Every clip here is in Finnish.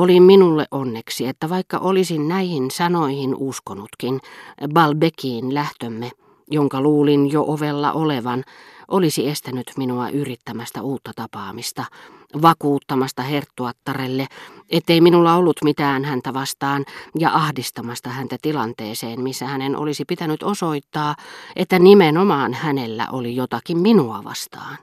Oli minulle onneksi, että vaikka olisin näihin sanoihin uskonutkin, Balbekiin lähtömme, jonka luulin jo ovella olevan, olisi estänyt minua yrittämästä uutta tapaamista, vakuuttamasta herttuattarelle, ettei minulla ollut mitään häntä vastaan ja ahdistamasta häntä tilanteeseen, missä hänen olisi pitänyt osoittaa, että nimenomaan hänellä oli jotakin minua vastaan.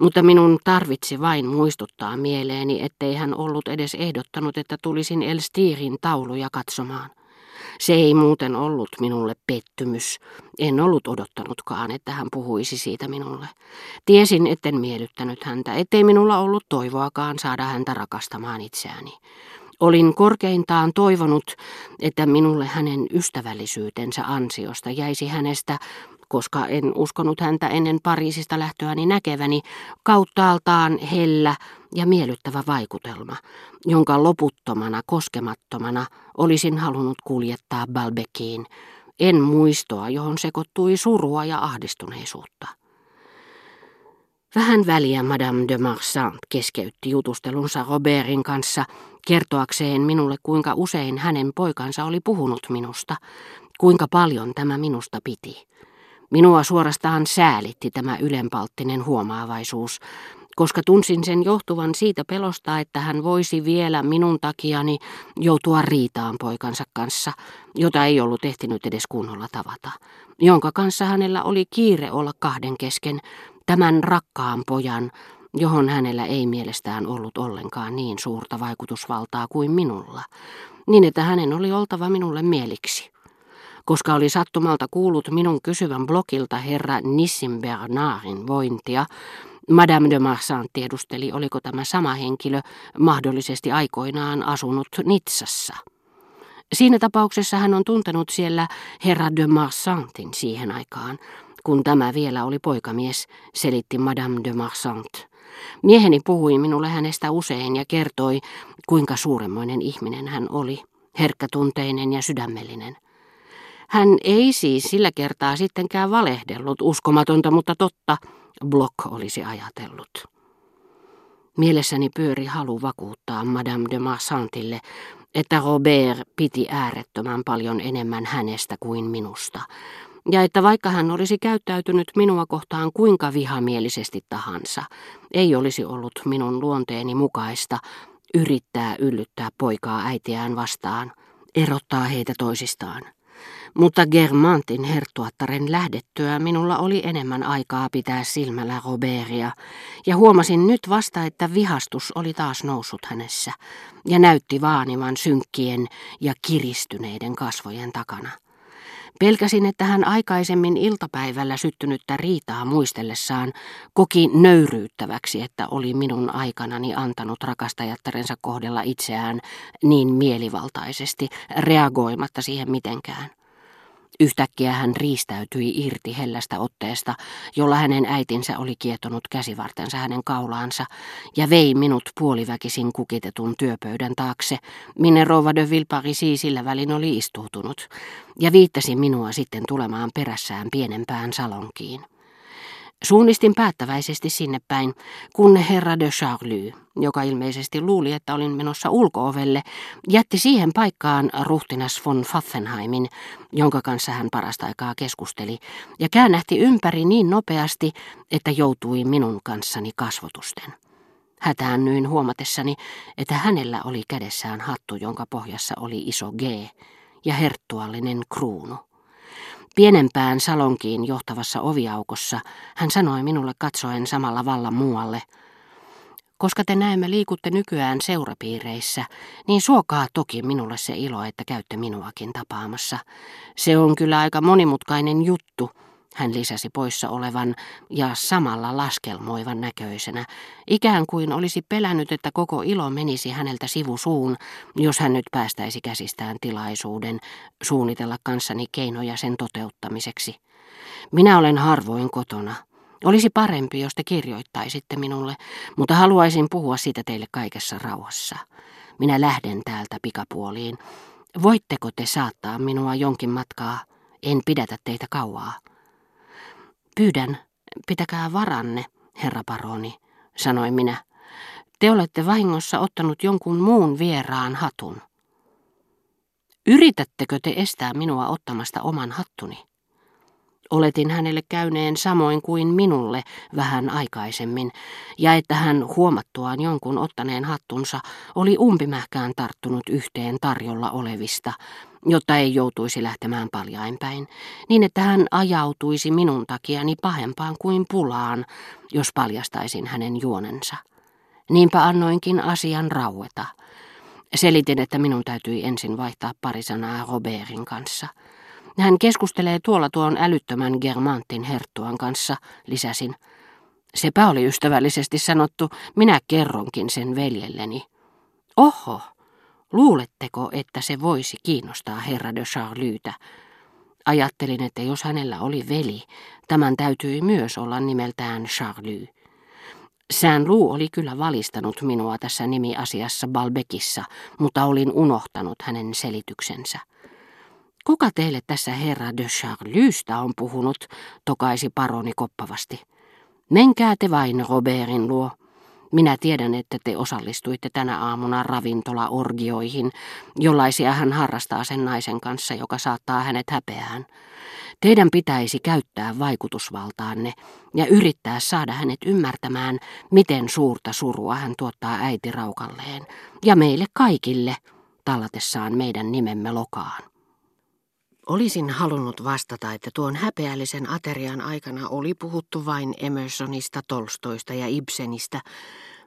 Mutta minun tarvitsi vain muistuttaa mieleeni, ettei hän ollut edes ehdottanut, että tulisin Elstirin tauluja katsomaan. Se ei muuten ollut minulle pettymys. En ollut odottanutkaan, että hän puhuisi siitä minulle. Tiesin, etten miellyttänyt häntä, ettei minulla ollut toivoakaan saada häntä rakastamaan itseäni. Olin korkeintaan toivonut, että minulle hänen ystävällisyytensä ansiosta jäisi hänestä koska en uskonut häntä ennen Pariisista lähtöäni näkeväni, kauttaaltaan hellä ja miellyttävä vaikutelma, jonka loputtomana koskemattomana olisin halunnut kuljettaa Balbekiin, en muistoa, johon sekoittui surua ja ahdistuneisuutta. Vähän väliä Madame de Marsan keskeytti jutustelunsa Robertin kanssa kertoakseen minulle, kuinka usein hänen poikansa oli puhunut minusta, kuinka paljon tämä minusta piti. Minua suorastaan säälitti tämä ylenpalttinen huomaavaisuus, koska tunsin sen johtuvan siitä pelosta, että hän voisi vielä minun takiani joutua riitaan poikansa kanssa, jota ei ollut ehtinyt edes kunnolla tavata, jonka kanssa hänellä oli kiire olla kahden kesken, tämän rakkaan pojan, johon hänellä ei mielestään ollut ollenkaan niin suurta vaikutusvaltaa kuin minulla, niin että hänen oli oltava minulle mieliksi koska oli sattumalta kuullut minun kysyvän blokilta herra Nissim Bernardin vointia, Madame de Marsan tiedusteli, oliko tämä sama henkilö mahdollisesti aikoinaan asunut Nitsassa. Siinä tapauksessa hän on tuntenut siellä herra de Marsantin siihen aikaan, kun tämä vielä oli poikamies, selitti Madame de Marsant. Mieheni puhui minulle hänestä usein ja kertoi, kuinka suuremmoinen ihminen hän oli, herkkätunteinen ja sydämellinen. Hän ei siis sillä kertaa sittenkään valehdellut, uskomatonta, mutta totta, Block olisi ajatellut. Mielessäni pyöri halu vakuuttaa Madame de Marsantille, että Robert piti äärettömän paljon enemmän hänestä kuin minusta, ja että vaikka hän olisi käyttäytynyt minua kohtaan kuinka vihamielisesti tahansa, ei olisi ollut minun luonteeni mukaista yrittää yllyttää poikaa äitiään vastaan, erottaa heitä toisistaan. Mutta Germantin herttuattaren lähdettyä minulla oli enemmän aikaa pitää silmällä Robertia, ja huomasin nyt vasta, että vihastus oli taas noussut hänessä, ja näytti vaanivan synkkien ja kiristyneiden kasvojen takana. Pelkäsin, että hän aikaisemmin iltapäivällä syttynyttä riitaa muistellessaan koki nöyryyttäväksi, että oli minun aikanani antanut rakastajattarensa kohdella itseään niin mielivaltaisesti, reagoimatta siihen mitenkään. Yhtäkkiä hän riistäytyi irti hellästä otteesta, jolla hänen äitinsä oli kietonut käsivartensa hänen kaulaansa, ja vei minut puoliväkisin kukitetun työpöydän taakse, minne Rova de Vilparisi sillä välin oli istuutunut, ja viittasi minua sitten tulemaan perässään pienempään salonkiin. Suunnistin päättäväisesti sinne päin, kun herra de Charlie, joka ilmeisesti luuli, että olin menossa ulkoovelle, jätti siihen paikkaan ruhtinas von Pfaffenheimin, jonka kanssa hän parasta aikaa keskusteli, ja käännähti ympäri niin nopeasti, että joutui minun kanssani kasvotusten. Hätäännyin huomatessani, että hänellä oli kädessään hattu, jonka pohjassa oli iso G ja herttuallinen kruunu. Pienempään salonkiin johtavassa oviaukossa hän sanoi minulle katsoen samalla vallan muualle. Koska te näemme liikutte nykyään seurapiireissä, niin suokaa toki minulle se ilo, että käytte minuakin tapaamassa. Se on kyllä aika monimutkainen juttu, hän lisäsi poissa olevan ja samalla laskelmoivan näköisenä, ikään kuin olisi pelännyt, että koko ilo menisi häneltä sivusuun, jos hän nyt päästäisi käsistään tilaisuuden suunnitella kanssani keinoja sen toteuttamiseksi. Minä olen harvoin kotona. Olisi parempi, jos te kirjoittaisitte minulle, mutta haluaisin puhua siitä teille kaikessa rauhassa. Minä lähden täältä pikapuoliin. Voitteko te saattaa minua jonkin matkaa? En pidätä teitä kauaa. Pyydän, pitäkää varanne, herra paroni, sanoi minä. Te olette vahingossa ottanut jonkun muun vieraan hatun. Yritättekö te estää minua ottamasta oman hattuni? Oletin hänelle käyneen samoin kuin minulle vähän aikaisemmin, ja että hän huomattuaan jonkun ottaneen hattunsa oli umpimähkään tarttunut yhteen tarjolla olevista, jotta ei joutuisi lähtemään paljainpäin, niin että hän ajautuisi minun takiani pahempaan kuin pulaan, jos paljastaisin hänen juonensa. Niinpä annoinkin asian raueta. Selitin, että minun täytyi ensin vaihtaa pari sanaa Robertin kanssa – hän keskustelee tuolla tuon älyttömän Germantin herttuan kanssa, lisäsin. Sepä oli ystävällisesti sanottu, minä kerronkin sen veljelleni. Oho, luuletteko, että se voisi kiinnostaa herra de Charlytä? Ajattelin, että jos hänellä oli veli, tämän täytyi myös olla nimeltään Charly. Sään Luu oli kyllä valistanut minua tässä nimiasiassa Balbekissa, mutta olin unohtanut hänen selityksensä. Kuka teille tässä herra de Charlystä on puhunut, tokaisi paroni koppavasti. Menkää te vain Robertin luo. Minä tiedän, että te osallistuitte tänä aamuna ravintolaorgioihin, jollaisia hän harrastaa sen naisen kanssa, joka saattaa hänet häpeään. Teidän pitäisi käyttää vaikutusvaltaanne ja yrittää saada hänet ymmärtämään, miten suurta surua hän tuottaa äitiraukalleen ja meille kaikille tallatessaan meidän nimemme lokaan. Olisin halunnut vastata, että tuon häpeällisen aterian aikana oli puhuttu vain Emersonista, Tolstoista ja Ibsenistä,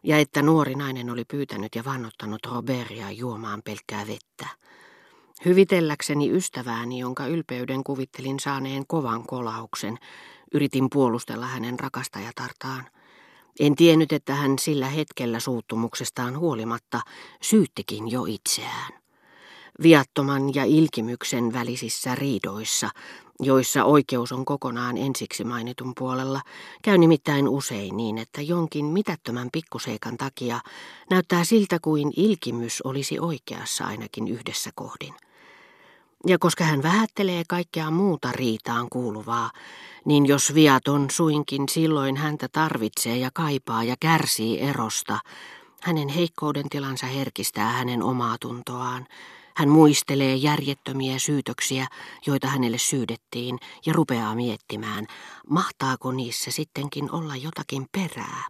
ja että nuori nainen oli pyytänyt ja vannottanut Robertia juomaan pelkkää vettä. Hyvitelläkseni ystävääni, jonka ylpeyden kuvittelin saaneen kovan kolauksen, yritin puolustella hänen rakastajatartaan. En tiennyt, että hän sillä hetkellä suuttumuksestaan huolimatta syyttikin jo itseään viattoman ja ilkimyksen välisissä riidoissa, joissa oikeus on kokonaan ensiksi mainitun puolella, käy nimittäin usein niin, että jonkin mitättömän pikkuseikan takia näyttää siltä kuin ilkimys olisi oikeassa ainakin yhdessä kohdin. Ja koska hän vähättelee kaikkea muuta riitaan kuuluvaa, niin jos viaton suinkin silloin häntä tarvitsee ja kaipaa ja kärsii erosta, hänen heikkouden tilansa herkistää hänen omaa tuntoaan, hän muistelee järjettömiä syytöksiä, joita hänelle syydettiin, ja rupeaa miettimään, mahtaako niissä sittenkin olla jotakin perää.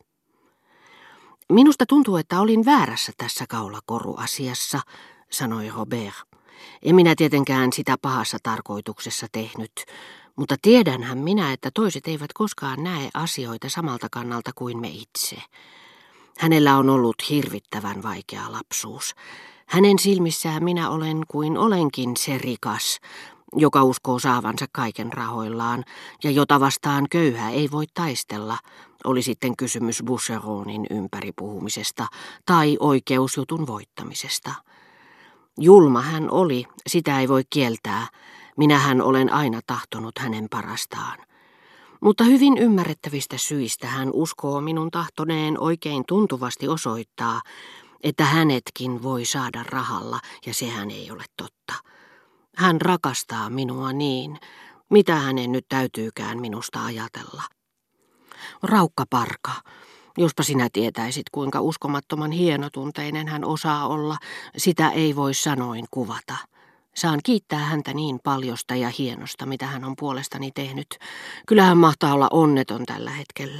Minusta tuntuu, että olin väärässä tässä kaulakoruasiassa, sanoi Robert. En minä tietenkään sitä pahassa tarkoituksessa tehnyt, mutta tiedänhän minä, että toiset eivät koskaan näe asioita samalta kannalta kuin me itse. Hänellä on ollut hirvittävän vaikea lapsuus. Hänen silmissään minä olen kuin olenkin se rikas, joka uskoo saavansa kaiken rahoillaan ja jota vastaan köyhä ei voi taistella, oli sitten kysymys Boucheronin ympäripuhumisesta tai oikeusjutun voittamisesta. Julma hän oli, sitä ei voi kieltää, minähän olen aina tahtonut hänen parastaan. Mutta hyvin ymmärrettävistä syistä hän uskoo minun tahtoneen oikein tuntuvasti osoittaa, että hänetkin voi saada rahalla, ja sehän ei ole totta. Hän rakastaa minua niin, mitä hänen nyt täytyykään minusta ajatella. Raukka parka, jospa sinä tietäisit, kuinka uskomattoman hienotunteinen hän osaa olla, sitä ei voi sanoin kuvata. Saan kiittää häntä niin paljosta ja hienosta, mitä hän on puolestani tehnyt. Kyllä hän mahtaa olla onneton tällä hetkellä.